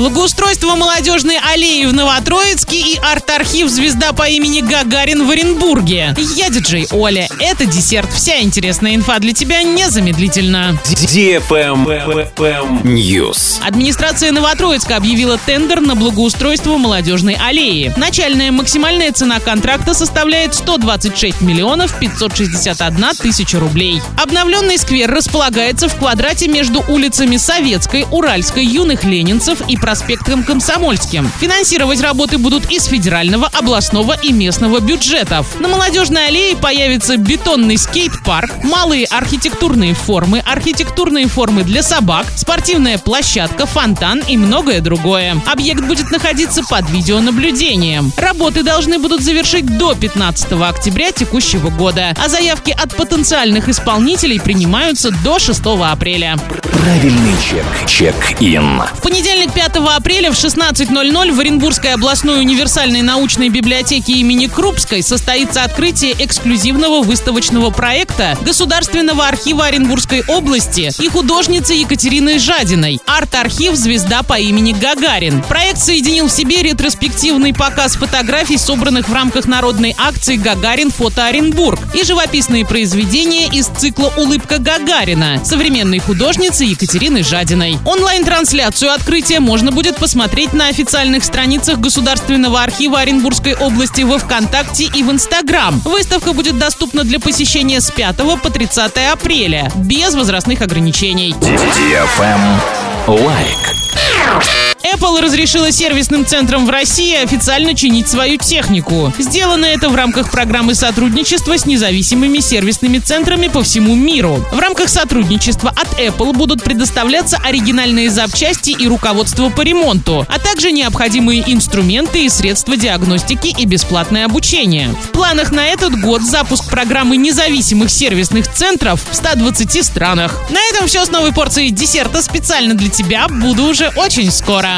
Благоустройство молодежной аллеи в Новотроицке и арт-архив «Звезда по имени Гагарин» в Оренбурге. Я диджей Оля. Это десерт. Вся интересная инфа для тебя незамедлительно. News. Администрация Новотроицка объявила тендер на благоустройство молодежной аллеи. Начальная максимальная цена контракта составляет 126 миллионов 561 тысяча рублей. Обновленный сквер располагается в квадрате между улицами Советской, Уральской, Юных Ленинцев и проспектом Комсомольским. Финансировать работы будут из федерального, областного и местного бюджетов. На молодежной аллее появится бетонный скейт-парк, малые архитектурные формы, архитектурные формы для собак, спортивная площадка, фонтан и многое другое. Объект будет находиться под видеонаблюдением. Работы должны будут завершить до 15 октября текущего года, а заявки от потенциальных исполнителей принимаются до 6 апреля. Правильный чек. Чек-ин. В понедельник 5 апреля в 16.00 в Оренбургской областной универсальной научной библиотеке имени Крупской состоится открытие эксклюзивного выставочного проекта Государственного архива Оренбургской области и художницы Екатерины Жадиной «Арт-архив. Звезда по имени Гагарин». Проект соединил в себе ретроспективный показ фотографий, собранных в рамках народной акции «Гагарин. Фото Оренбург» и живописные произведения из цикла «Улыбка Гагарина» современной художницы Екатерины Жадиной. Онлайн-трансляцию открытия можно будет посмотреть на официальных страницах Государственного архива Оренбургской области во ВКонтакте и в Инстаграм. Выставка будет доступна для посещения с 5 по 30 апреля, без возрастных ограничений. Лайк. Apple разрешила сервисным центрам в России официально чинить свою технику. Сделано это в рамках программы сотрудничества с независимыми сервисными центрами по всему миру. В рамках сотрудничества от Apple будут предоставляться оригинальные запчасти и руководство по ремонту, а также необходимые инструменты и средства диагностики и бесплатное обучение. В планах на этот год запуск программы независимых сервисных центров в 120 странах. На этом все с новой порцией десерта специально для тебя. Буду уже очень скоро.